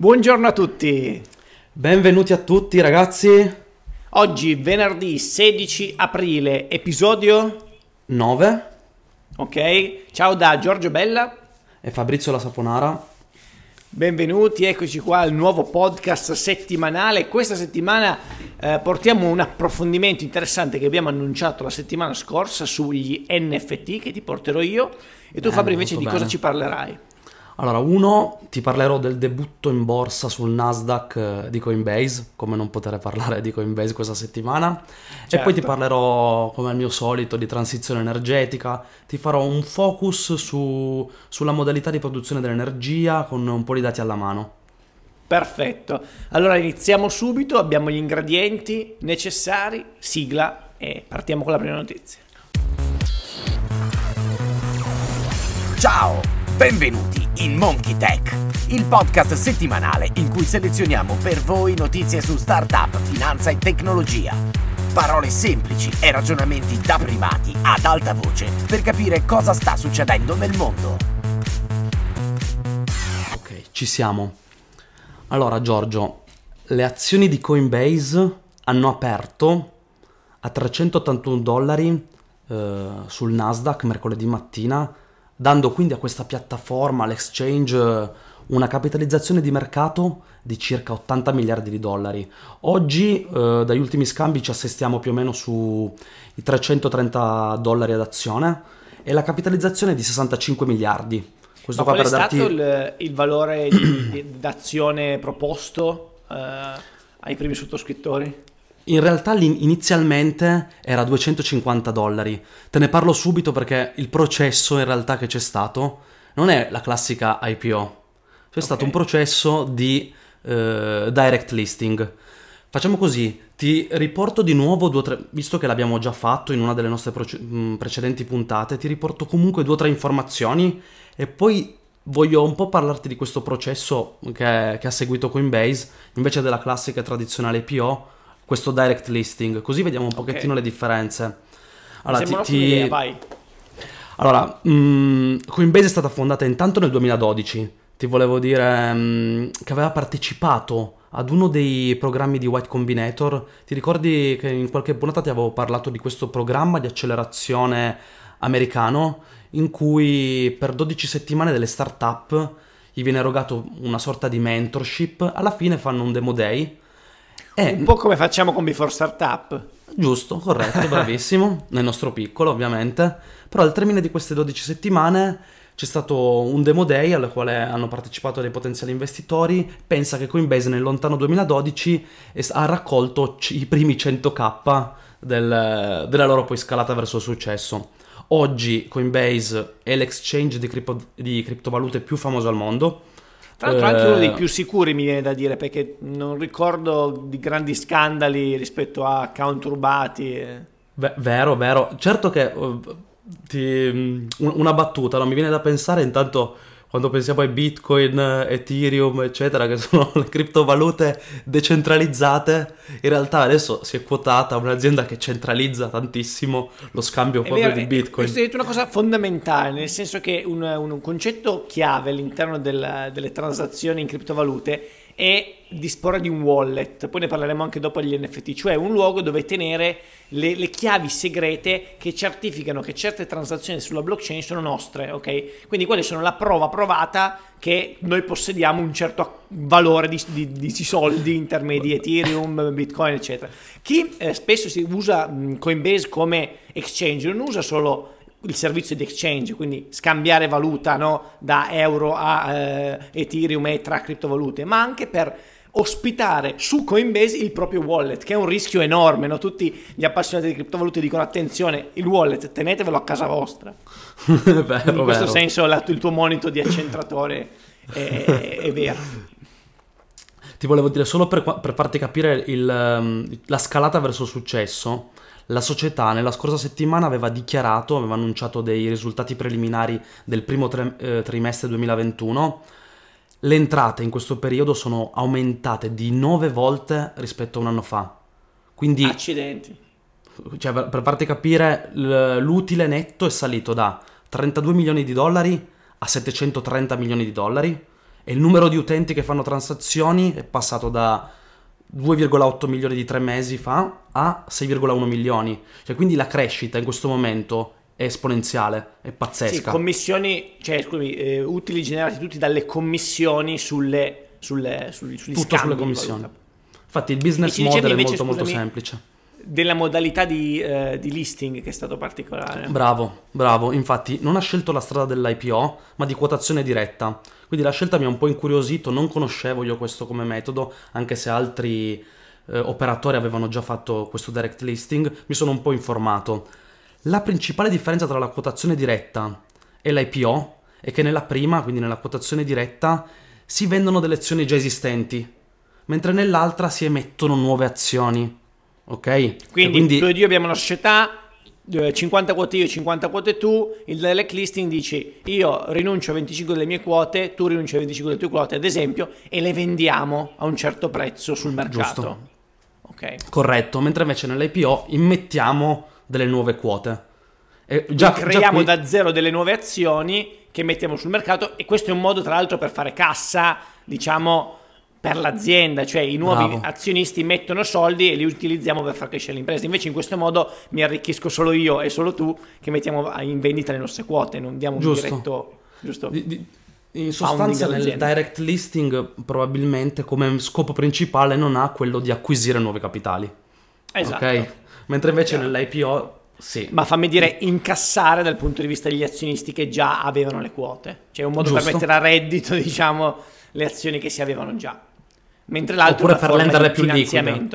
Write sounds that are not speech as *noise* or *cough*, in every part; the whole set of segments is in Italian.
Buongiorno a tutti. Benvenuti a tutti ragazzi. Oggi venerdì 16 aprile, episodio 9 Ok, ciao da Giorgio Bella. e Fabrizio La Saponara. Benvenuti, eccoci qua al nuovo podcast settimanale. Questa settimana eh, portiamo un approfondimento interessante che abbiamo annunciato la settimana scorsa sugli NFT che ti porterò io. E tu Bene, Fabri invece di molto cosa bene. ci parlerai? Allora, uno, ti parlerò del debutto in borsa sul Nasdaq eh, di Coinbase, come non poter parlare di Coinbase questa settimana. E Certo. poi ti parlerò, come al mio solito, di transizione energetica. Ti farò un focus su- sulla modalità di produzione dell'energia con un po' di dati alla mano. Perfetto. Allora iniziamo subito, abbiamo gli ingredienti necessari, sigla e partiamo con la prima notizia. Ciao, benvenuti in Monkey Tech, il podcast settimanale in cui selezioniamo per voi notizie su startup, finanza e tecnologia. Parole semplici e ragionamenti da privati ad alta voce per capire cosa sta succedendo nel mondo. Ok, ci siamo. Allora, Giorgio, le azioni di Coinbase hanno aperto a 381 dollari eh, sul Nasdaq mercoledì mattina, dando quindi a questa piattaforma, l'exchange, eh, una capitalizzazione di mercato di circa 80 miliardi di dollari. Oggi, eh, dagli ultimi scambi, ci assestiamo più o meno sui 330 dollari ad azione e la capitalizzazione è di 65 miliardi. Questo Ma qua qual è per stato darti... il, il valore di- di- d'azione proposto eh, ai primi sottoscrittori? In realtà inizialmente era 250 dollari. Te ne parlo subito perché il processo in realtà che c'è stato non è la classica IPO. C'è stato un processo di eh, direct listing. Facciamo così, ti riporto di nuovo due o tre, visto che l'abbiamo già fatto in una delle nostre proce- mh, precedenti puntate, ti riporto comunque due o tre informazioni e poi voglio un po' parlarti di questo processo che, che ha seguito Coinbase invece della classica tradizionale IPO, questo direct listing, così vediamo un pochettino le differenze. Allora, ti- ti- idea, vai. allora, mm, Coinbase è stata fondata intanto nel 2012. Ti volevo dire mm, che aveva partecipato ad uno dei programmi di White Combinator. Ti ricordi che in qualche puntata ti avevo parlato di questo programma di accelerazione americano in cui per 12 settimane delle start-up gli viene erogato una sorta di mentorship. Alla fine fanno un demo day. E Un po' come facciamo con Before Startup. Giusto, corretto, bravissimo, *laughs* nel nostro piccolo ovviamente, però al termine di queste 12 settimane c'è stato un demo day al quale hanno partecipato dei potenziali investitori, pensa che Coinbase nel lontano 2012 es- ha raccolto i primi 100k del- della loro poi scalata verso il successo. Oggi Coinbase è l'exchange di, cripto- di criptovalute più famoso al mondo. Tra l'altro anche uno dei Eh, più sicuri mi viene da dire perché non ricordo di grandi scandali rispetto a account rubati. e- Ve- vero, vero. Certo che uh, ti- mm, un- una battuta, no? Mi viene da pensare intanto quando pensiamo ai Bitcoin, Ethereum, eccetera, che sono *laughs* le criptovalute decentralizzate, in realtà adesso si è quotata un'azienda che centralizza tantissimo lo scambio È proprio vero, di eh, Bitcoin. Questo è una cosa fondamentale, nel senso che un, un concetto chiave all'interno del- delle transazioni in criptovalute è disporre di un wallet, poi ne parleremo anche dopo degli NFT, cioè un luogo dove tenere le, le chiavi segrete che certificano che certe transazioni sulla blockchain sono nostre, ok? Quindi quelle sono la prova provata che noi possediamo un certo valore di, di- di soldi in termini di Ethereum, Bitcoin, eccetera. Chi eh, spesso si usa Coinbase come exchange non usa solo il servizio di exchange, quindi scambiare valuta no, da euro a eh, Ethereum e tra criptovalute, ma anche per ospitare su Coinbase il proprio wallet, che è un rischio enorme. no? Tutti gli appassionati di criptovalute dicono attenzione, il wallet tenetevelo a casa vostra. *laughs* vero, In questo vero. senso la- il tuo monito di accentratore è, è vero. Ti volevo dire solo per, per farti capire il, ehm, la scalata verso il successo. La società nella scorsa settimana aveva dichiarato, aveva annunciato dei risultati preliminari del primo tre- eh, trimestre 2021. Le entrate in questo periodo sono aumentate di 9 volte rispetto a un anno fa. Quindi, Accidenti. cioè, per, farti capire, l'utile netto è salito da 32 milioni di dollari a 730 milioni di dollari e il numero di utenti che fanno transazioni è passato da 2,8 milioni di tre mesi fa a 6,1 milioni. Cioè, quindi la crescita in questo momento è esponenziale, è pazzesca. Sì, commissioni, cioè scusami, eh, utili generati tutti dalle commissioni sulle, sulle, sugli, sugli Tutto sulle commissioni. Infatti il business model è molto molto semplice. Della modalità di, eh, di, listing che è stato particolare. Bravo, bravo. Infatti non ha scelto la strada dell'IPO, ma di quotazione diretta. Quindi la scelta mi ha un po' incuriosito, non conoscevo io questo come metodo, anche se altri eh, operatori avevano già fatto questo direct listing, mi sono un po' informato. La principale differenza tra la quotazione diretta e l'IPO è che nella prima, quindi nella quotazione diretta, si vendono delle azioni già esistenti, mentre nell'altra si emettono nuove azioni. Ok? Quindi, quindi... tu ed io abbiamo una società 50 quote io, 50 quote tu, il direct listing dici io rinuncio a 25 delle mie quote, tu rinunci a 25 delle tue quote, ad esempio, e le vendiamo a un certo prezzo sul mercato. Giusto. Ok. Corretto, mentre invece nell'IPO immettiamo delle nuove quote. E già, creiamo già qui... da zero delle nuove azioni che mettiamo sul mercato e questo è un modo tra l'altro per fare cassa, diciamo, per l'azienda, cioè i nuovi Bravo. azionisti mettono soldi e li utilizziamo per far crescere l'impresa. Invece in questo modo mi arricchisco solo io e solo tu che mettiamo in vendita le nostre quote, non diamo giusto. un diretto... Giusto? Di, di, in sostanza nel direct listing probabilmente come scopo principale non ha quello di acquisire nuovi capitali. Esatto. Okay? Mentre invece Chiaro. nell'IPO sì. Ma fammi dire, incassare dal punto di vista degli azionisti che già avevano le quote. Cioè un modo Giusto. per mettere a reddito, *laughs* diciamo, le azioni che si avevano già. Mentre l'altro Oppure per renderle più liquide.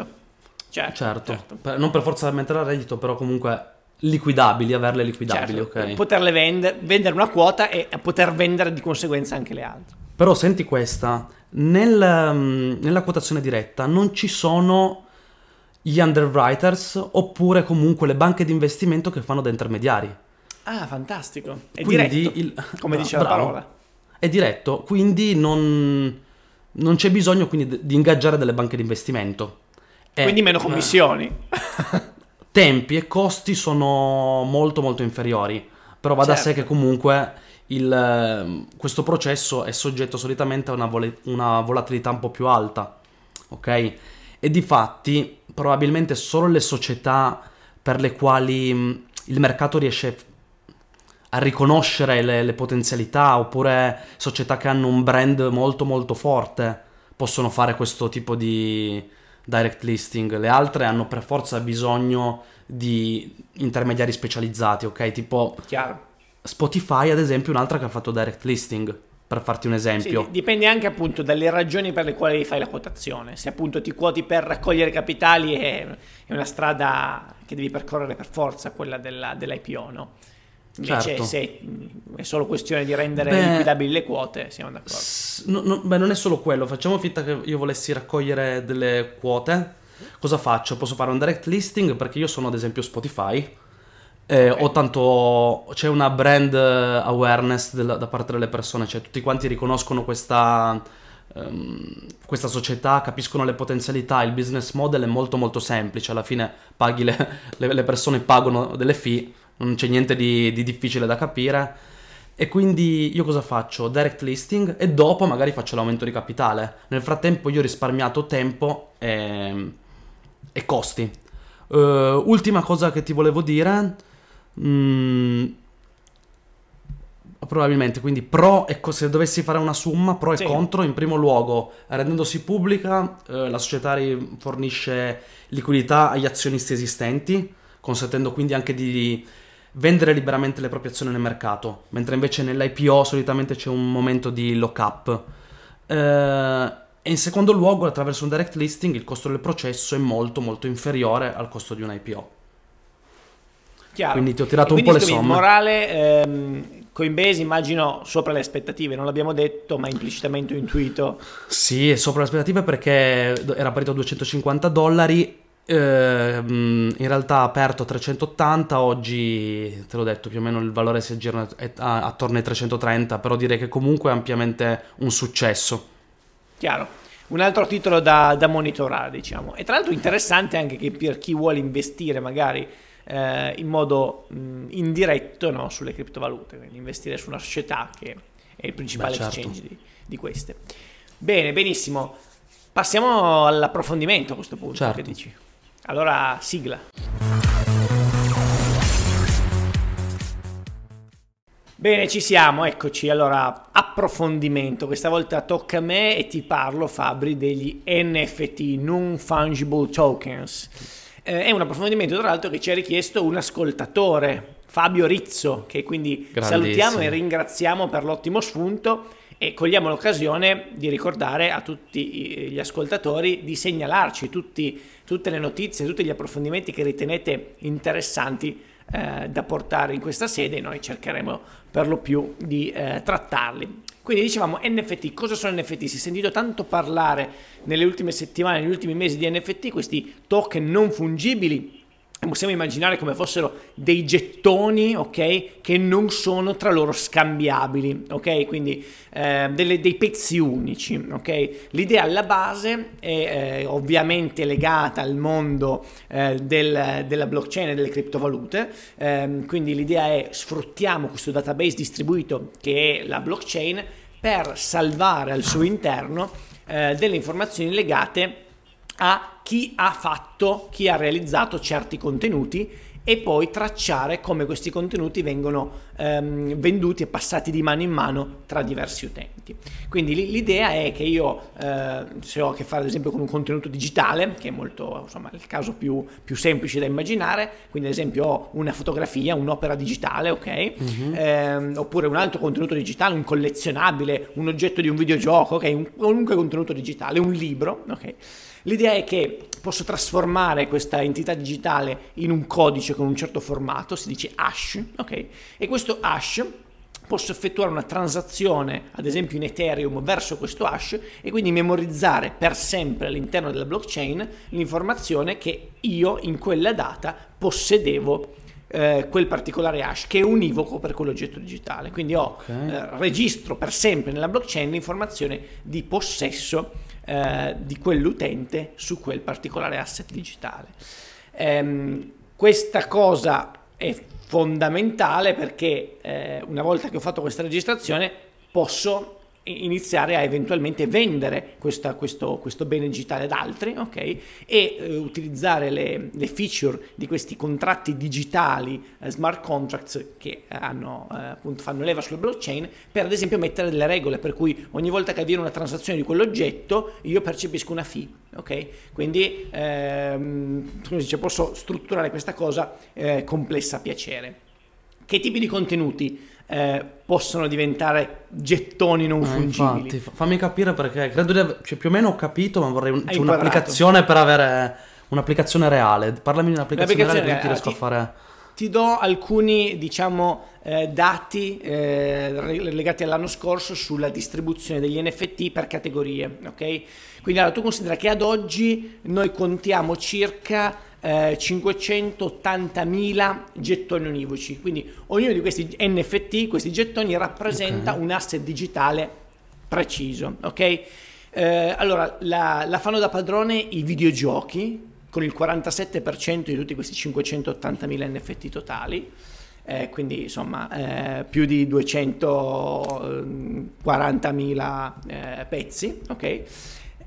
Certo, certo. certo. Per, non per forza mettere a reddito, però comunque liquidabili, averle liquidabili, certo. ok. Poterle vendere, vendere una quota e poter vendere di conseguenza anche le altre. Però senti questa, nel, mm, nella quotazione diretta non ci sono gli underwriters oppure comunque le banche di investimento che fanno da intermediari. Ah, fantastico. È quindi diretto, il... come *laughs* dice la parola. È diretto, quindi non, non c'è bisogno quindi di ingaggiare delle banche di investimento. Quindi meno commissioni. *laughs* tempi e costi sono molto molto inferiori, però va certo. da sé certo. che comunque il, questo processo è soggetto solitamente a una, vol- una volatilità un po' più alta, ok? E di fatti probabilmente solo le società per le quali il mercato riesce a riconoscere le, le, potenzialità oppure società che hanno un brand molto molto forte possono fare questo tipo di direct listing. Le altre hanno per forza bisogno di intermediari specializzati, ok? Tipo Chiaro. Spotify ad esempio un'altra che ha fatto direct listing per farti un esempio. Sì, dipende anche appunto dalle ragioni per le quali fai la quotazione. Se appunto ti quoti per raccogliere capitali è, è una strada che devi percorrere per forza, quella della, dell'IPO, no? Invece certo. se è solo questione di rendere beh, liquidabili le quote, siamo d'accordo. S- no, no, beh, non è solo quello, facciamo finta che io volessi raccogliere delle quote. Cosa faccio? Posso fare un direct listing perché io sono ad esempio Spotify eh, okay. O tanto c'è una brand awareness del, da parte delle persone, cioè tutti quanti riconoscono questa, um, questa società, capiscono le potenzialità, il business model è molto molto semplice, alla fine paghi le, le, le persone pagano delle fee, non c'è niente di, di difficile da capire. E quindi io cosa faccio? Direct listing e dopo magari faccio l'aumento di capitale. Nel frattempo io ho risparmiato tempo e, e costi. Uh, ultima cosa che ti volevo dire Mm, probabilmente, quindi pro e co- se dovessi fare una somma, pro e sì. contro, in primo luogo, rendendosi pubblica, eh, la società fornisce liquidità agli azionisti esistenti, consentendo quindi anche di vendere liberamente le proprie azioni nel mercato, mentre invece nell'IPO solitamente c'è un momento di lock-up. Eh, e in secondo luogo, attraverso un direct listing, il costo del processo è molto molto inferiore al costo di un IPO. Chiaro. Quindi ti ho tirato un po' le somme. Il morale, ehm, Coinbase immagino sopra le aspettative, non l'abbiamo detto, ma implicitamente ho intuito. Sì, è sopra le aspettative perché era partito a 250 dollari, ehm, in realtà ha aperto a 380, oggi te l'ho detto più o meno il valore si aggira attorno ai 330, però direi che comunque è ampiamente un successo. Chiaro un altro titolo da, da, monitorare, diciamo. E tra l'altro interessante anche che per chi vuole investire magari eh, in modo mh, indiretto no, sulle criptovalute, quindi investire su una società che è il principale Beh, certo. exchange di, di queste. Bene, benissimo. Passiamo all'approfondimento a questo punto. Certo. Che dici? Allora, sigla. Bene, ci siamo, eccoci. Allora, approfondimento. Questa volta tocca a me e ti parlo, Fabri, degli NFT, Non Fungible Tokens. Eh, è un approfondimento, tra l'altro, che ci ha richiesto un ascoltatore, Fabio Rizzo, che quindi salutiamo e ringraziamo per l'ottimo spunto e cogliamo l'occasione di ricordare a tutti gli ascoltatori di segnalarci tutti- tutte le notizie, tutti gli approfondimenti che ritenete interessanti eh, da portare in questa sede noi cercheremo per lo più di eh, trattarli. Quindi dicevamo NFT, cosa sono NFT? Si è sentito tanto parlare nelle ultime settimane, negli ultimi mesi di NFT, questi token non fungibili possiamo immaginare come fossero dei gettoni, ok, che non sono tra loro scambiabili, ok, quindi eh, delle- dei pezzi unici, ok. L'idea alla base è eh, ovviamente legata al mondo eh, del- della blockchain e delle criptovalute, ehm, quindi l'idea è sfruttiamo questo database distribuito che è la blockchain per salvare al suo interno eh, delle informazioni legate a chi ha fatto, chi ha realizzato certi contenuti e poi tracciare come questi contenuti vengono ehm, venduti e passati di mano in mano tra diversi utenti. Quindi l- l'idea è che io, eh, se ho a che fare ad esempio con un contenuto digitale, che è molto, insomma, il caso più, più semplice da immaginare, quindi ad esempio ho una fotografia, un'opera digitale, ok? Ehm, oppure un altro contenuto digitale, un collezionabile, un oggetto di un videogioco, ok? Un, qualunque contenuto digitale, un libro, ok? L'idea è che posso trasformare questa entità digitale in un codice con un certo formato, si dice hash, ok? E questo hash posso effettuare una transazione, ad esempio in Ethereum, verso questo hash e quindi memorizzare per sempre all'interno della blockchain l'informazione che io in quella data possedevo eh, quel particolare hash che è univoco per quell'oggetto digitale. Quindi ho Ok. eh, registro per sempre nella blockchain l'informazione di possesso eh, di quell'utente su quel particolare asset digitale. Ehm, questa cosa è fondamentale perché eh, una volta che ho fatto questa registrazione posso iniziare a eventualmente vendere questa- questo, questo bene digitale ad altri ok? e eh, utilizzare le, le feature di questi contratti digitali eh, smart contracts che hanno, eh, appunto, fanno leva sulla blockchain per ad esempio mettere delle regole per cui ogni volta che avviene una transazione di quell'oggetto io percepisco una fee ok? quindi ehm, dice, posso strutturare questa cosa eh, complessa a piacere che tipi di contenuti eh, possono diventare gettoni non Eh, fungibili? infatti, fa- fammi capire perché credo di aver, cioè, più o meno ho capito, ma vorrei un- c'è inquadrato. un'applicazione per avere un'applicazione reale. Parlami di un'applicazione reale Un'applicazione così ti riesco a reale, fare. Ti do alcuni, diciamo, eh, dati eh, legati all'anno scorso sulla distribuzione degli NFT per categorie, ok? Quindi allora, tu considera che ad oggi noi contiamo circa eh, 580.000 gettoni univoci, quindi ognuno di questi NFT, questi gettoni rappresenta Ok. un asset digitale preciso, ok? Eh, allora, la, la fanno da padrone i videogiochi, con il 47% di tutti questi 580.000 NFT totali, eh, quindi insomma eh, più di 240.000 eh, pezzi, ok?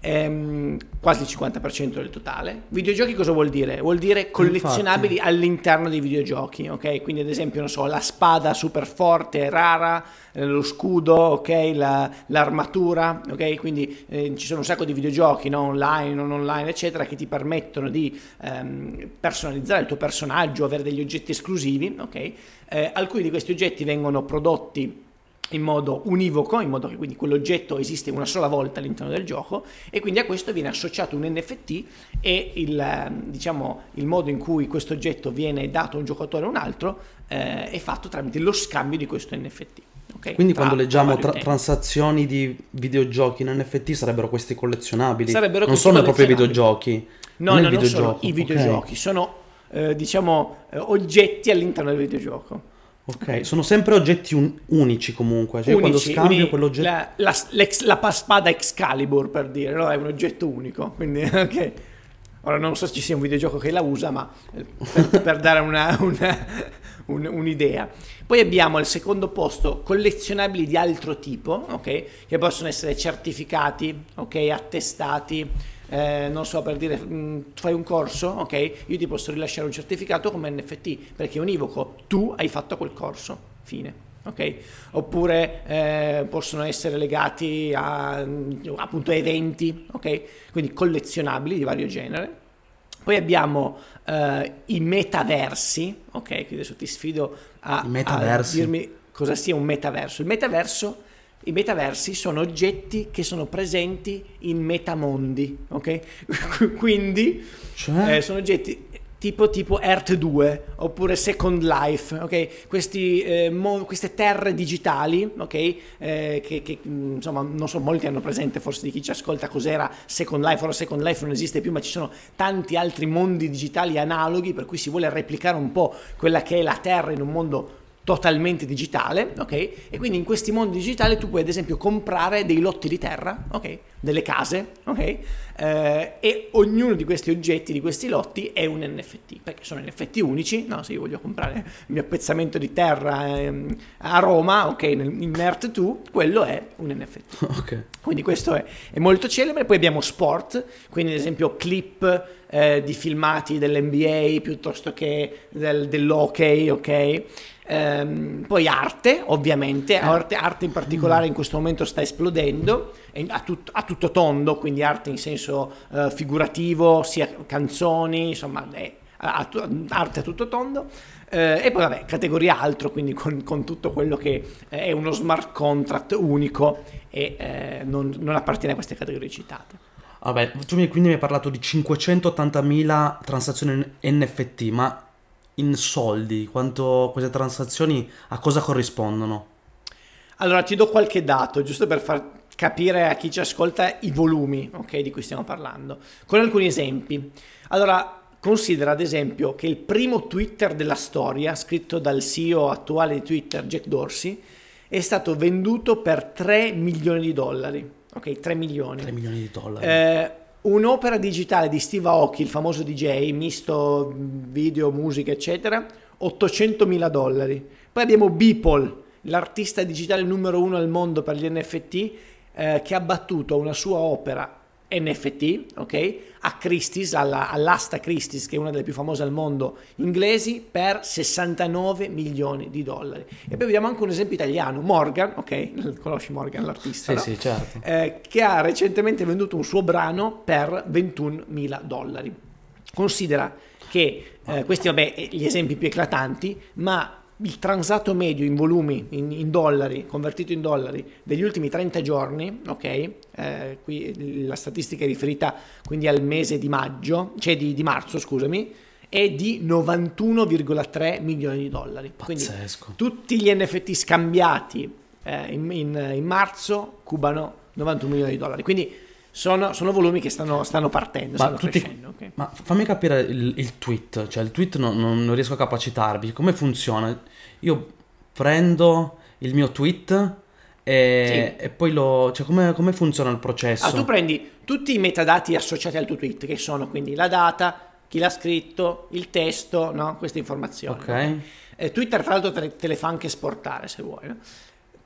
Ehm, quasi il 50% del totale. Videogiochi cosa vuol dire? Vuol dire collezionabili all'interno dei videogiochi, ok? Quindi ad esempio, non so, la spada super forte, rara, eh, lo scudo, ok? La- l'armatura, ok? Quindi eh, ci sono un sacco di videogiochi, no? online, non online, eccetera, che ti permettono di ehm, personalizzare il tuo personaggio, avere degli oggetti esclusivi, ok? Eh, alcuni di questi oggetti vengono prodotti in modo univoco, in modo che quindi quell'oggetto esiste una sola volta all'interno del gioco e quindi a questo viene associato un NFT e il, eh, diciamo, il modo in cui questo oggetto viene dato a un giocatore o a un altro eh, è fatto tramite lo scambio di questo NFT. ok? Quindi Tra- quando leggiamo tra transazioni di videogiochi in NFT sarebbero questi collezionabili. Sarebbero non sono proprio i videogiochi. No, non no, non sono i videogiochi, sono eh, diciamo eh, oggetti all'interno del videogioco. Ok, sono sempre oggetti un- unici comunque. Cioè, io quando Unici, scambio quindi quell'oggetto. La, la, la pa- spada Excalibur per dire, no? È un oggetto unico, quindi *laughs* ok. Ora non so se ci sia un videogioco che la usa, ma eh, per, *laughs* per dare una, una, un, un'idea. Poi abbiamo al secondo posto collezionabili di altro tipo, ok? Che possono essere certificati, ok? Attestati. Eh, non so per dire, mh, fai un corso, ok? Io ti posso rilasciare un certificato come NFT perché è univoco, tu hai fatto quel corso, fine. ok? Oppure eh, possono essere legati a appunto eventi, ok? Quindi collezionabili di vario genere. Poi abbiamo eh, i metaversi, ok? Quindi adesso ti sfido a, a dirmi cosa sia un metaverso. Il metaverso i metaversi sono oggetti che sono presenti in metamondi, ok? *laughs* Quindi cioè? eh, sono oggetti tipo, tipo Earth 2 oppure Second Life, ok? Questi, eh, mo, queste terre digitali, ok? Eh, che, che, insomma non so, molti hanno presente forse di chi ci ascolta cos'era Second Life, ora Second Life non esiste più, ma ci sono tanti altri mondi digitali analoghi per cui si vuole replicare un po' quella che è la terra in un mondo totalmente digitale, ok? E quindi in questi mondi digitali tu puoi ad esempio comprare dei lotti di terra, ok? Delle case, ok? Eh, e ognuno di questi oggetti, di questi lotti è un NFT, perché sono NFT unici, no? Se io voglio comprare il mio appezzamento di terra ehm, a Roma, ok? in Mert 2, quello è un NFT. *laughs* Okay. Quindi questo è, è, molto celebre. Poi abbiamo sport, quindi ad esempio clip eh, di filmati dell'NBA piuttosto che del, dell'hockey, ok? Ehm, poi arte, ovviamente, eh. arte, arte, in particolare in questo momento sta esplodendo, a, tut, a tutto tondo, quindi arte in senso uh, figurativo, sia canzoni, insomma, a, arte a tutto tondo. Eh, e poi vabbè, categoria altro, quindi con, con, tutto quello che è uno smart contract unico e eh, non, non appartiene a queste categorie citate. Vabbè, tu mi, quindi mi hai parlato di 580.000 transazioni NFT, ma in soldi, quanto queste transazioni a cosa corrispondono? Allora ti do qualche dato, giusto per far capire a chi ci ascolta i volumi okay, di cui stiamo parlando, con alcuni esempi. Allora, considera ad esempio che il primo Twitter della storia, scritto dal CEO attuale di Twitter, Jack Dorsey, è stato venduto per 3 milioni di dollari. Ok, 3 milioni. 3 milioni di dollari. Eh, un'opera digitale di Steve Aoki, il famoso DJ, misto video, musica, eccetera, 800 mila dollari. Poi abbiamo Beeple, l'artista digitale numero uno al mondo per gli NFT, eh, che ha battuto una sua opera NFT, ok? A Christie's, alla, all'asta Christie's, che è una delle più famose al mondo inglesi, per 69 milioni di dollari. E poi vediamo anche un esempio italiano, Morgan, ok? *laughs* Conosci Morgan, l'artista? Sì, no? sì, certo. Eh, che ha recentemente venduto un suo brano per 21 mila dollari. Considera che eh, questi, vabbè, gli esempi più eclatanti, ma il transato medio in volumi, in, in, dollari, convertito in dollari, degli ultimi 30 giorni, ok? Eh, qui la statistica è riferita quindi al mese di maggio, cioè di, di marzo, scusami, è di 91,3 milioni di dollari. Pazzesco. Quindi tutti gli NFT scambiati eh, in, in, in marzo cubano 91 milioni di dollari. Quindi sono, sono, volumi che stanno, stanno partendo, ma stanno tutti, crescendo. Okay. Ma fammi capire il, il, tweet, cioè il tweet non, non, non, riesco a capacitarvi, come funziona? Io prendo il mio tweet e, sì. e poi lo... cioè come, come, funziona il processo? Ah, tu prendi tutti i metadati associati al tuo tweet, che sono quindi la data, chi l'ha scritto, il testo, no? queste informazioni. Ok. No? Eh, Twitter tra l'altro te, te, le fa anche esportare se vuoi. No?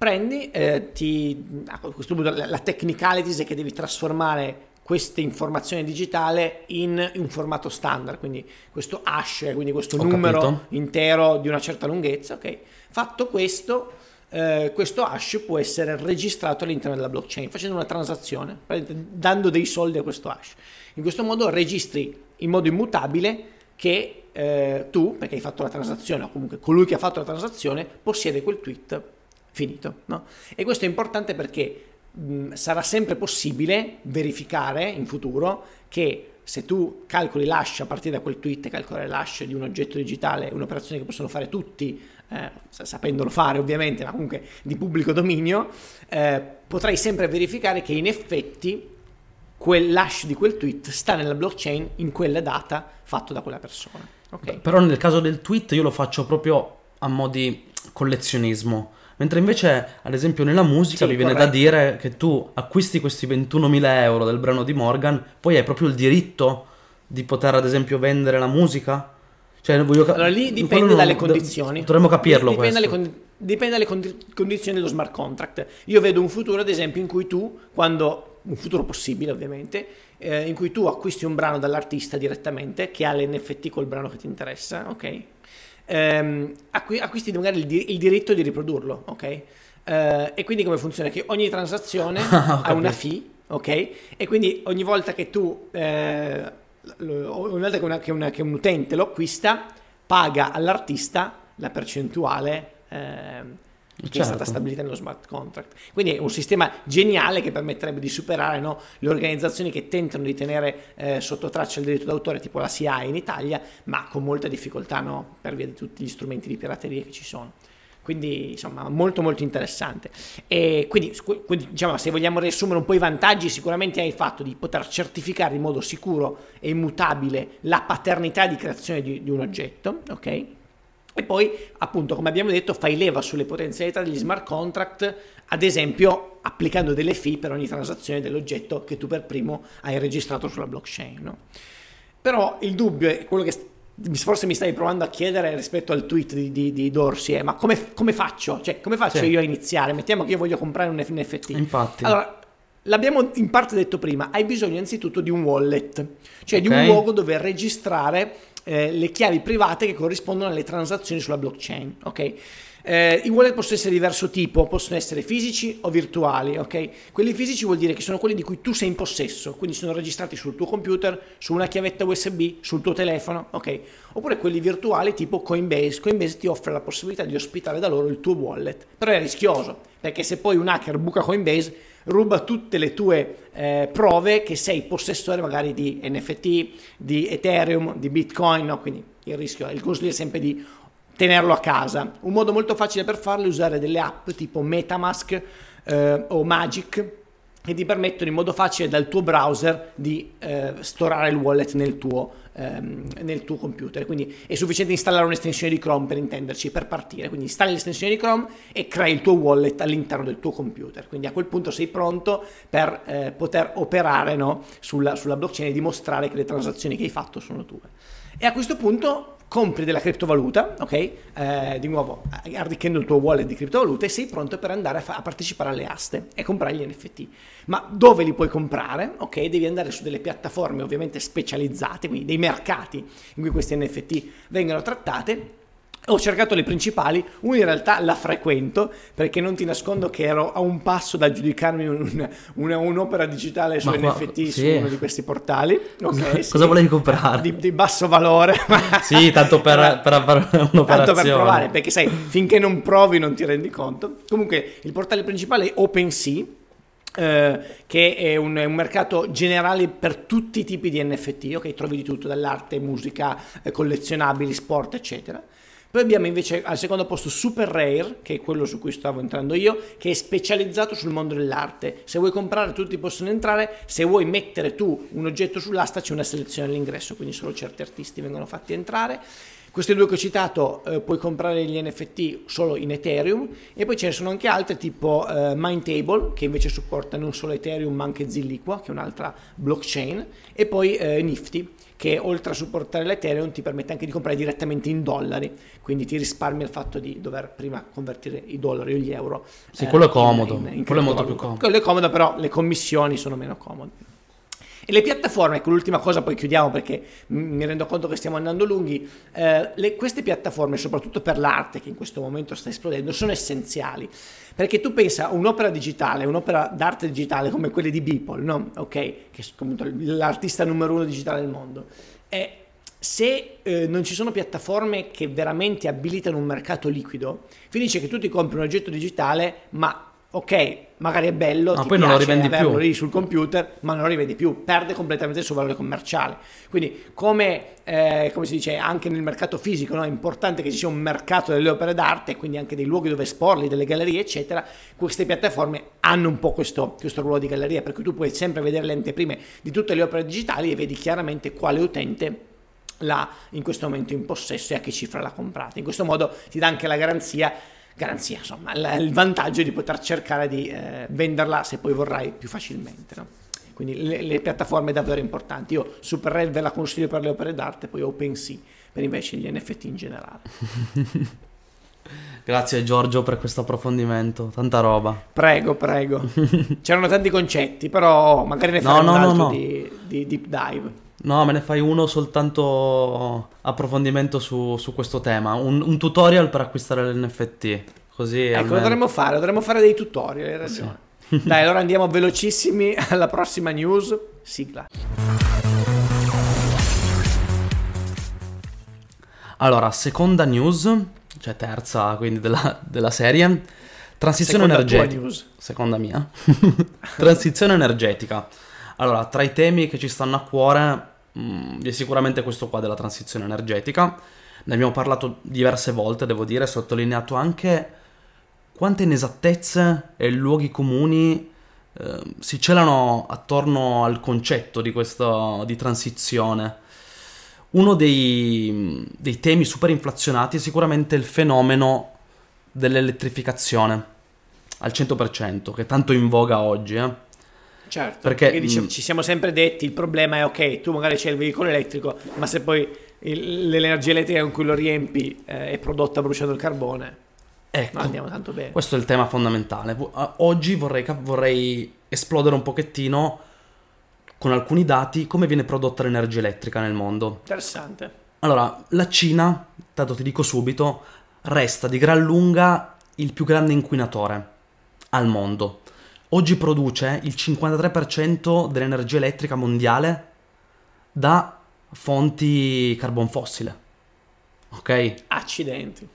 Prendi, eh, ti, a questo punto la, la technicalities è che devi trasformare queste informazioni digitali in, un formato standard, quindi questo hash, quindi questo Ho numero capito. intero di una certa lunghezza, ok? Fatto questo, eh, questo hash può essere registrato all'interno della blockchain facendo una transazione, dando dei soldi a questo hash. In questo modo registri in modo immutabile che eh, tu, perché hai fatto la transazione, o comunque colui che ha fatto la transazione, possiede quel tweet finito. No? E questo è importante perché mh, sarà sempre possibile verificare in futuro che se tu calcoli l'hash a partire da quel tweet, calcolare l'hash di un oggetto digitale è un'operazione che possono fare tutti, eh, sapendolo fare ovviamente, ma comunque di pubblico dominio, eh, potrai sempre verificare che in effetti quell'hash di quel tweet sta nella blockchain in quella data fatto da quella persona. Okay? Però nel caso del tweet io lo faccio proprio a mo' di collezionismo Mentre invece, ad esempio, nella musica sì, mi viene corretto. da dire che tu acquisti questi 21.000 euro del brano di Morgan, poi hai proprio il diritto di poter ad esempio vendere la musica? Cioè, voglio allora lì dipende dalle condizioni. Dovremmo capirlo dipende questo. Dalle con- dipende dalle con- condizioni dello smart contract. Io vedo un futuro, ad esempio, in cui tu, quando un futuro possibile ovviamente, eh, in cui tu acquisti un brano dall'artista direttamente che ha l'NFT col brano che ti interessa, ok? Ehm, acqu- acquisti magari il, di- il, diritto di riprodurlo, ok? Eh, e quindi come funziona? Che ogni transazione *laughs* ha una fee, ok? E quindi ogni volta che tu... Eh, una volta che, una, che, una, che, un utente lo acquista, paga all'artista la percentuale eh, che certo. è stata stabilita nello smart contract. Quindi è un sistema geniale che permetterebbe di superare no, le organizzazioni che tentano di tenere eh, sotto traccia il diritto d'autore, tipo la CIA in Italia, ma con molta difficoltà no, per via di tutti gli strumenti di pirateria che ci sono. Quindi insomma molto molto interessante. E quindi, quindi diciamo se vogliamo riassumere un po' i vantaggi, sicuramente hai il fatto di poter certificare in modo sicuro e immutabile la paternità di creazione di, di un oggetto, ok? E poi, appunto, come abbiamo detto, fai leva sulle potenzialità degli smart contract, ad esempio applicando delle fee per ogni transazione dell'oggetto che tu per primo hai registrato sulla blockchain. No? Però il dubbio è quello che forse mi stai provando a chiedere rispetto al tweet di, di, di Dorsi, eh, ma come, come, faccio? Cioè, come faccio sì. io a iniziare? Mettiamo che io voglio comprare un NFT. Infatti. Allora, l'abbiamo in parte detto prima, hai bisogno innanzitutto di un wallet, cioè okay. di un luogo dove registrare eh, le chiavi private che corrispondono alle transazioni sulla blockchain, ok? Eh, I wallet possono essere di diverso tipo, possono essere fisici o virtuali, ok? Quelli fisici vuol dire che sono quelli di cui tu sei in possesso, quindi sono registrati sul tuo computer, su una chiavetta USB, sul tuo telefono, ok? Oppure quelli virtuali tipo Coinbase. Coinbase ti offre la possibilità di ospitare da loro il tuo wallet, però è rischioso, perché se poi un hacker buca Coinbase ruba tutte le tue eh, prove che sei possessore magari di NFT, di Ethereum, di Bitcoin, no? quindi il rischio, il consiglio è sempre di tenerlo a casa. Un modo molto facile per farlo è usare delle app tipo Metamask eh, o Magic che ti permettono in modo facile dal tuo browser di eh, storare il wallet nel tuo, ehm, nel tuo, computer. Quindi è sufficiente installare un'estensione di Chrome per intenderci, per partire. Quindi installi l'estensione di Chrome e crei il tuo wallet all'interno del tuo computer. Quindi a quel punto sei pronto per eh, poter operare no, sulla, sulla blockchain e dimostrare che le transazioni che hai fatto sono tue. E a questo punto compri della criptovaluta, ok? Eh, di nuovo arricchendo il tuo wallet di criptovalute sei pronto per andare a, fa- a, partecipare alle aste e comprare gli NFT. Ma dove li puoi comprare? Ok, devi andare su delle piattaforme ovviamente specializzate, quindi dei mercati in cui questi NFT vengono trattate ho cercato le principali, una in realtà la frequento perché non ti nascondo che ero a un passo da giudicarmi un, una, un'opera digitale su Ma NFT sì. su uno di questi portali. Okay, cosa, sì. volevi comprare? Di, di, basso valore. *laughs* sì, tanto per, per un'operazione. Tanto per provare, perché sai, finché non provi non ti rendi conto. Comunque il portale principale è OpenSea. Eh, che è un, un, mercato generale per tutti i tipi di NFT, ok? Trovi di tutto, dall'arte, musica, eh, collezionabili, sport, eccetera. Poi abbiamo invece al secondo posto Super Rare, che è quello su cui stavo entrando io, che è specializzato sul mondo dell'arte. Se vuoi comprare tutti possono entrare, se vuoi mettere tu un oggetto sull'asta c'è una selezione all'ingresso, quindi solo certi artisti vengono fatti entrare. Questi due che ho citato eh, puoi comprare gli NFT solo in Ethereum e poi ce ne sono anche altre tipo eh, Mindtable che invece supporta non solo Ethereum ma anche Zilliqua che è un'altra blockchain e poi eh, Nifty che oltre a supportare l'Ethereum ti permette anche di comprare direttamente in dollari, quindi ti risparmia il fatto di dover prima convertire i dollari o gli euro. Sì, eh, quello è comodo, in, in quello è molto più comodo. Quello è comodo, però le commissioni sono meno comode. E le piattaforme, ecco l'ultima cosa, poi chiudiamo perché mi rendo conto che stiamo andando lunghi, eh, le, queste piattaforme, soprattutto per l'arte che in questo momento sta esplodendo, sono essenziali. Perché tu pensa un'opera digitale, un'opera d'arte digitale come quelle di Beeple, no? Ok, che è l'artista numero uno digitale del mondo. E se eh, non ci sono piattaforme che veramente abilitano un mercato liquido, finisce che tu ti compri un oggetto digitale, ma ok, magari è bello, ma poi non lo rivendi più lì sul computer, ma non lo rivendi più, perde completamente il suo valore commerciale. Quindi, come, eh, come si dice anche nel mercato fisico, no? è importante che ci sia un mercato delle opere d'arte, quindi anche dei luoghi dove esporli, delle gallerie, eccetera. Queste piattaforme hanno un po' questo, questo ruolo di galleria, per cui tu puoi sempre vedere le anteprime di tutte le opere digitali e vedi chiaramente quale utente l'ha in questo momento in possesso e a che cifra l'ha comprata. In questo modo ti dà anche la garanzia garanzia, insomma, il, il vantaggio di poter cercare di eh, venderla se poi vorrai più facilmente. No? Quindi le, le piattaforme davvero importanti. Io SuperRed ve la consiglio per le opere d'arte, poi OpenSea per invece gli NFT in generale. *laughs* Grazie Giorgio per questo approfondimento, tanta roba. Prego, prego. *laughs* C'erano tanti concetti, però magari ne faremo no, no, un altro no, di, di, deep dive. No, me ne fai uno soltanto approfondimento su, su questo tema, un, un, tutorial per acquistare l'NFT. Così ecco, almeno... lo dovremmo fare, dovremmo fare dei tutorial, hai ragione. Sì. *laughs* Dai, allora andiamo velocissimi *laughs* alla prossima news. Sigla. Allora, seconda news, cioè terza quindi della, della serie, transizione seconda energetica. Seconda mia. *laughs* transizione energetica. Allora, tra i temi che ci stanno a cuore mh, mm, è sicuramente questo qua della transizione energetica. Ne abbiamo parlato diverse volte, devo dire, sottolineato anche quante inesattezze e luoghi comuni eh, si celano attorno al concetto di questa di transizione uno dei, dei temi super inflazionati è sicuramente il fenomeno dell'elettrificazione al 100%, che è tanto in voga oggi. Eh? Certo, perché, perché dice, mh, mm, ci siamo sempre detti, il problema è ok, tu magari c'è il veicolo elettrico, ma se poi il, l'energia elettrica con cui lo riempi eh, è prodotta bruciando il carbone, ecco, non andiamo tanto bene. Questo è il tema fondamentale. Oggi vorrei, vorrei esplodere un pochettino con alcuni dati come viene prodotta l'energia elettrica nel mondo. Interessante. Allora, la Cina, tanto ti dico subito, resta di gran lunga il più grande inquinatore al mondo. Oggi produce il 53% dell'energia elettrica mondiale da fonti carbon fossile. Ok? Accidenti.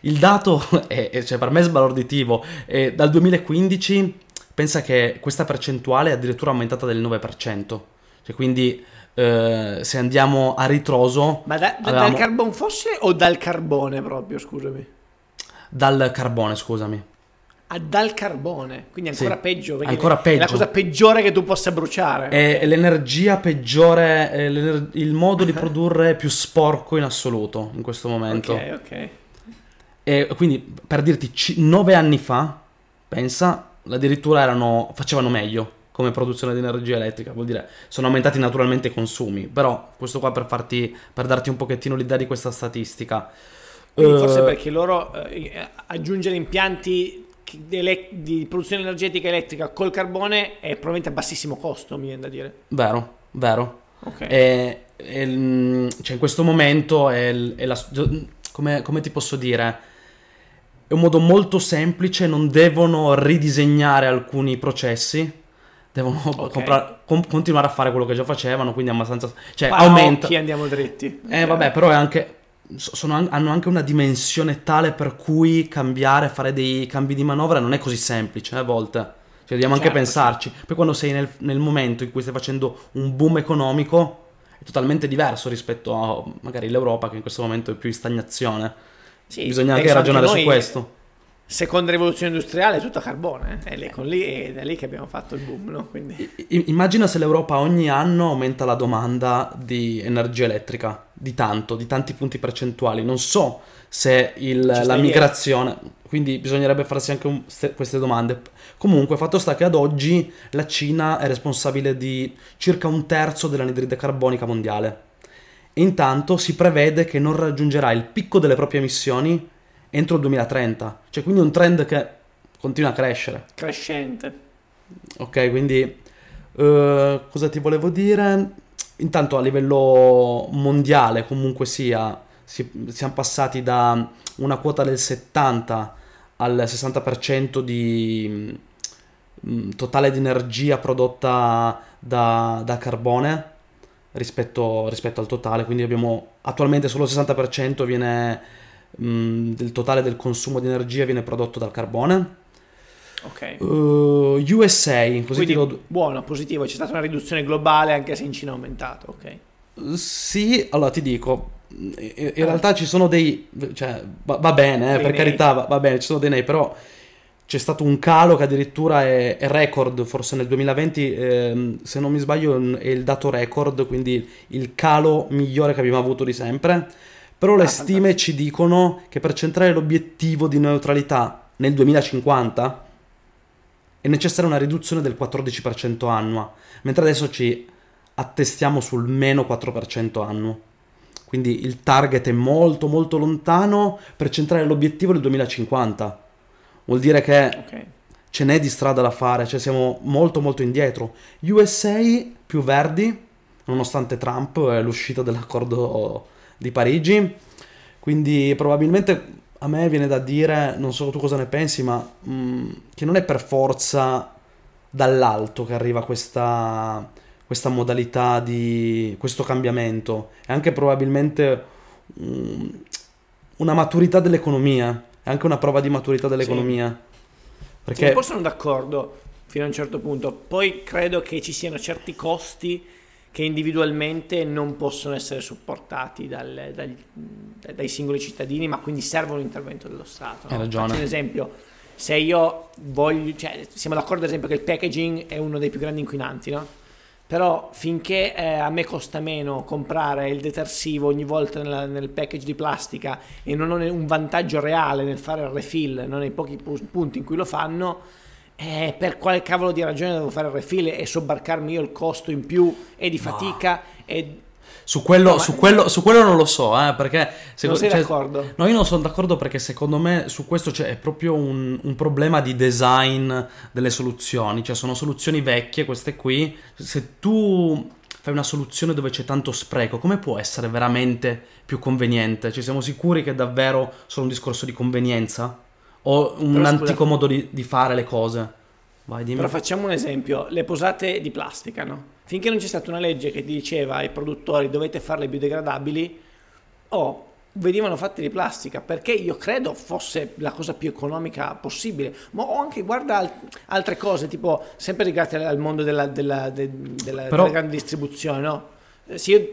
Il dato *laughs* è, cioè per me è sbalorditivo. È dal 2015 pensa che questa percentuale è addirittura aumentata del 9%. Cioè, quindi eh, se andiamo a ritroso... Ma da, avevamo... dal carbon fossile o dal carbone proprio, scusami? Dal carbone, scusami. Dal carbone, quindi ancora sì, peggio. Ancora peggio. È la cosa peggiore che tu possa bruciare. È l'energia peggiore, è il modo di *laughs* produrre più sporco in assoluto in questo momento. Ok, ok. E quindi per dirti, 9 anni fa, pensa, addirittura erano, facevano meglio come produzione di energia elettrica, vuol dire sono aumentati naturalmente i consumi, però questo qua per, farti, per darti un pochettino l'idea di questa statistica. Quindi forse perché loro eh, aggiungere impianti di, produzione energetica elettrica col carbone è probabilmente a bassissimo costo, mi viene da dire. Vero, vero. Okay. E, e, cioè in questo momento è, è la, come, come ti posso dire è un modo molto semplice, non devono ridisegnare alcuni processi, devono okay. compra- com- continuare a fare quello che già facevano, quindi abbastanza... Cioè, Ma aumenta... Andiamo dritti. Eh, vabbè, però è anche... Sono, hanno anche una dimensione tale per cui cambiare, fare dei cambi di manovra non è così semplice eh, a volte. Cioè, dobbiamo certo, anche pensarci. Poi quando sei nel, nel momento in cui stai facendo un boom economico, è totalmente diverso rispetto a magari l'Europa che in questo momento è più in stagnazione. Sì, Bisogna anche ragionare anche su questo. Seconda rivoluzione industriale è tutta carbone, eh? è, lì, lì, è, lì, che abbiamo fatto il boom. No? Quindi... Immagina se l'Europa ogni anno aumenta la domanda di energia elettrica di tanto, di tanti punti percentuali. Non so se il, la migrazione, via. quindi bisognerebbe farsi anche un, queste domande. Comunque, fatto sta che ad oggi la Cina è responsabile di circa un terzo dell'anidride carbonica mondiale. Intanto si prevede che non raggiungerà il picco delle proprie emissioni entro il 2030. Cioè, quindi un trend che continua a crescere. Crescente. Ok, quindi uh, cosa ti volevo dire? Intanto a livello mondiale comunque sia, si, siamo passati da una quota del 70 al 60% di mh, totale di energia prodotta da, da carbone rispetto, rispetto, al totale, quindi abbiamo attualmente solo il 60% viene, mh, del totale del consumo di energia viene prodotto dal carbone. Ok. Uh, USA, così quindi, lo... buono, positivo, c'è stata una riduzione globale anche se in Cina è aumentato, ok. Sì, allora ti dico, in, realtà ci sono dei... cioè, va, va bene, eh, per nei. carità, va, va, bene, ci sono dei nei, però c'è stato un calo che addirittura è, è record, forse nel 2020, ehm, se non mi sbaglio è il dato record, quindi il calo migliore che abbiamo avuto di sempre. Però le ah, stime fantastico. ci dicono che per centrare l'obiettivo di neutralità nel 2050 è necessaria una riduzione del 14% annua, mentre adesso ci attestiamo sul meno 4% annuo. Quindi il target è molto molto lontano per centrare l'obiettivo del 2050. Vuol dire che okay. ce n'è di strada da fare, cioè siamo molto molto indietro. USA più verdi, nonostante Trump e l'uscita dell'accordo di Parigi. Quindi probabilmente a me viene da dire, non so tu cosa ne pensi, ma mh, mm, che non è per forza dall'alto che arriva questa, questa modalità di questo cambiamento, è anche probabilmente mh, mm, una maturità dell'economia, è anche una prova di maturità dell'economia. Sì. Perché... Sì, sono d'accordo fino a un certo punto, poi credo che ci siano certi costi che individualmente non possono essere supportati dal, dal, dai singoli cittadini, ma quindi servono l'intervento dello Stato. No? Faccio un esempio, se io voglio, cioè, siamo d'accordo ad esempio che il packaging è uno dei più grandi inquinanti, no? Però finché eh, a me costa meno comprare il detersivo ogni volta nella, nel package di plastica e non ho un vantaggio reale nel fare il refill, non nei pochi punti in cui lo fanno, eh, per quale cavolo di ragione devo fare il refill e sobbarcarmi io il costo in più e di fatica no. e su quello, no, su, quello, su quello, non lo so, eh, perché... Se, non sei cioè, d'accordo? No, io non sono d'accordo perché secondo me su questo c'è proprio un, un, problema di design delle soluzioni. Cioè sono soluzioni vecchie queste qui. Se tu fai una soluzione dove c'è tanto spreco, come può essere veramente più conveniente? Ci siamo sicuri che è davvero solo un discorso di convenienza? O un Però, antico scusa. modo di, di, fare le cose. Vai, dimmi. Però facciamo un esempio, le posate di plastica, no? Finché non c'è stata una legge che diceva ai produttori dovete farle biodegradabili, o oh, venivano fatte di plastica perché io credo fosse la cosa più economica possibile ma ho anche guarda altre cose tipo sempre legate al mondo della, della, della, della, Però... della grande distribuzione no? Se io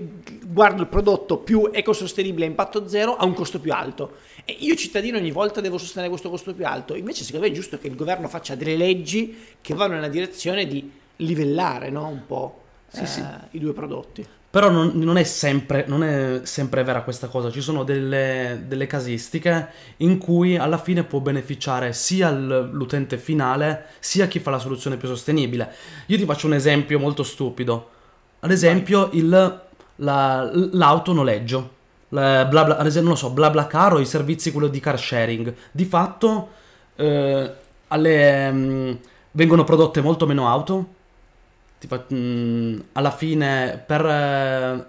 guardo il prodotto più ecosostenibile a impatto zero a un costo più alto e io cittadino ogni volta devo sostenere questo costo più alto invece secondo me è giusto che il governo faccia delle leggi che vanno nella direzione di livellare no? un po' sì, eh, sì. i due prodotti però non, non, è sempre, non, è sempre, vera questa cosa, ci sono delle, delle casistiche in cui alla fine può beneficiare sia l'utente finale sia chi fa la soluzione più sostenibile. Io ti faccio un esempio molto stupido ad esempio, il, la, l'autonoleggio. La, bla bla, ad esempio, non lo so, BlaBlaCar o i servizi quello di car sharing. Di fatto, eh, alle, mh, mm, vengono prodotte molto meno auto. Fa, mh, mm, alla fine, per, eh,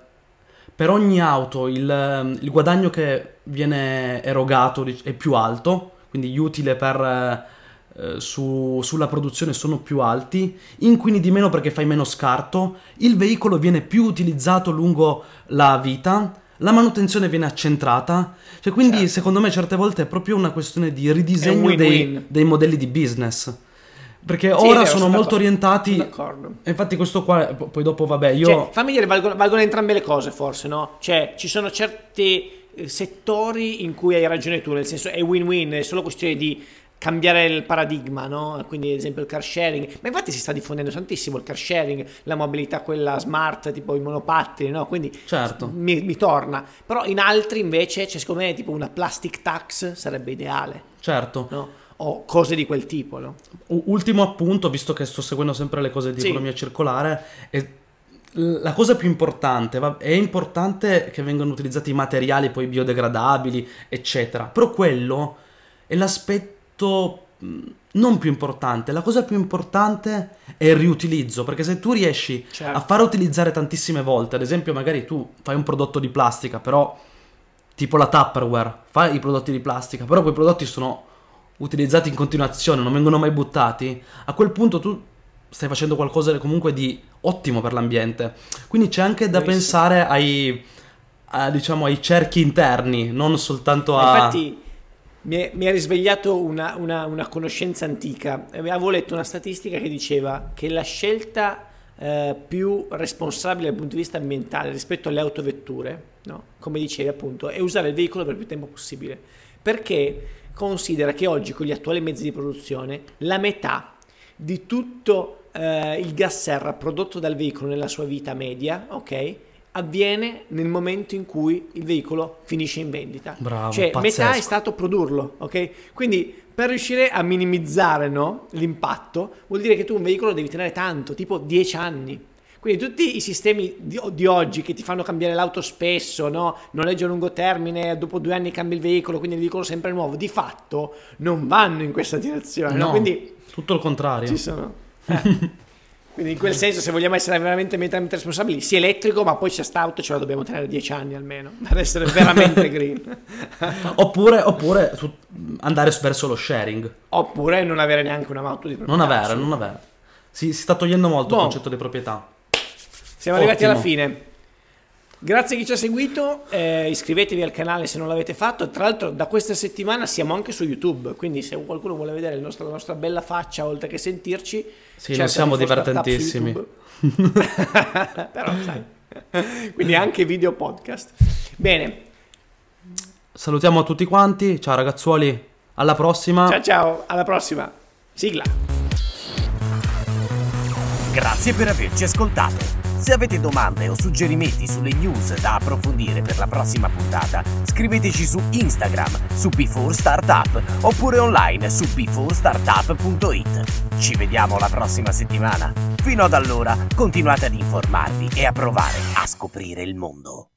per ogni auto, il, il, guadagno che viene erogato è più alto, quindi utile per eh, su, sulla produzione sono più alti, inquini di meno perché fai meno scarto, il veicolo viene più utilizzato lungo la vita, la manutenzione viene accentrata, cioè quindi certo. secondo me certe volte è proprio una questione di ridisegno dei, dei, modelli di business. Perché sì, ora sono, sono molto orientati. D'accordo. Infatti, questo qua, poi dopo, vabbè, io. Cioè, fammi dire, valgono, valgono entrambe le cose, forse, no? Cioè, ci sono certi eh, settori in cui hai ragione tu, nel senso è win-win, è solo questione di cambiare il paradigma, no? Quindi ad esempio il car sharing, ma infatti si sta diffondendo tantissimo il car sharing, la mobilità quella smart, tipo i monopattini, no? Quindi certo. mi, mi, torna. Però in altri invece, c'è secondo me tipo una plastic tax sarebbe ideale. Certo. No? O cose di quel tipo, no? Ultimo appunto, visto che sto seguendo sempre le cose di sì. economia circolare, la cosa più importante, è importante che vengano utilizzati materiali poi biodegradabili, eccetera, però quello è l'aspetto aspetto mm, non più importante, la cosa più importante è il riutilizzo, perché se tu riesci certo. a fare utilizzare tantissime volte, ad esempio magari tu fai un prodotto di plastica, però tipo la Tupperware, fai i prodotti di plastica, però quei prodotti sono utilizzati in continuazione, non vengono mai buttati, a quel punto tu stai facendo qualcosa comunque di ottimo per l'ambiente. Quindi c'è anche da Bellissimo. pensare ai, a, diciamo, ai cerchi interni, non soltanto a... Infatti mi è, mi è risvegliato una, una, una, conoscenza antica. Avevo letto una statistica che diceva che la scelta eh, più responsabile dal punto di vista ambientale rispetto alle autovetture, no? come dicevi appunto, è usare il veicolo per più tempo possibile. Perché considera che oggi con gli attuali mezzi di produzione la metà di tutto eh, il gas serra prodotto dal veicolo nella sua vita media, ok? Avviene nel momento in cui il veicolo finisce in vendita. Bravo, cioè, pazzesco. metà è stato produrlo, ok? Quindi per riuscire a minimizzare no, l'impatto, vuol dire che tu un veicolo lo devi tenere tanto, tipo 10 anni. Quindi tutti i sistemi di, di oggi che ti fanno cambiare l'auto spesso, no? noleggio a lungo termine, dopo due anni cambi il veicolo, quindi il veicolo sempre nuovo, di fatto non vanno in questa direzione. no? No, Quindi tutto il contrario. ci sono. *laughs* eh. Quindi in quel senso, se vogliamo essere veramente mediamente responsabili, sia elettrico, ma poi c'è auto ce la dobbiamo tenere 10 anni almeno, *laughs* per essere veramente green. *laughs* Oppure, oppure andare verso lo sharing. Oppure non avere neanche una auto di proprietà. Non avere, sì. non avere. Si, si sta togliendo molto Boh. il concetto di proprietà. Siamo arrivati alla Ottimo. fine. Grazie a chi ci ha seguito, eh, iscrivetevi al canale se non l'avete fatto. Tra l'altro da questa settimana siamo anche su YouTube, quindi se qualcuno vuole vedere nostro- la nostra bella faccia oltre che sentirci... Sì, non siamo divertentissimi. *laughs* Però sai, quindi anche video podcast. Bene, Salutiamo tutti quanti. Ciao ragazzuoli. Alla prossima. ciao ciao, alla prossima. Sigla. Grazie per averci ascoltato. Se avete domande o suggerimenti sulle news da approfondire per la prossima puntata, scriveteci su Instagram su Before Startup oppure online su beforestartup.it. Ci vediamo la prossima settimana. Fino ad allora, continuate ad informarvi e a provare a scoprire il mondo.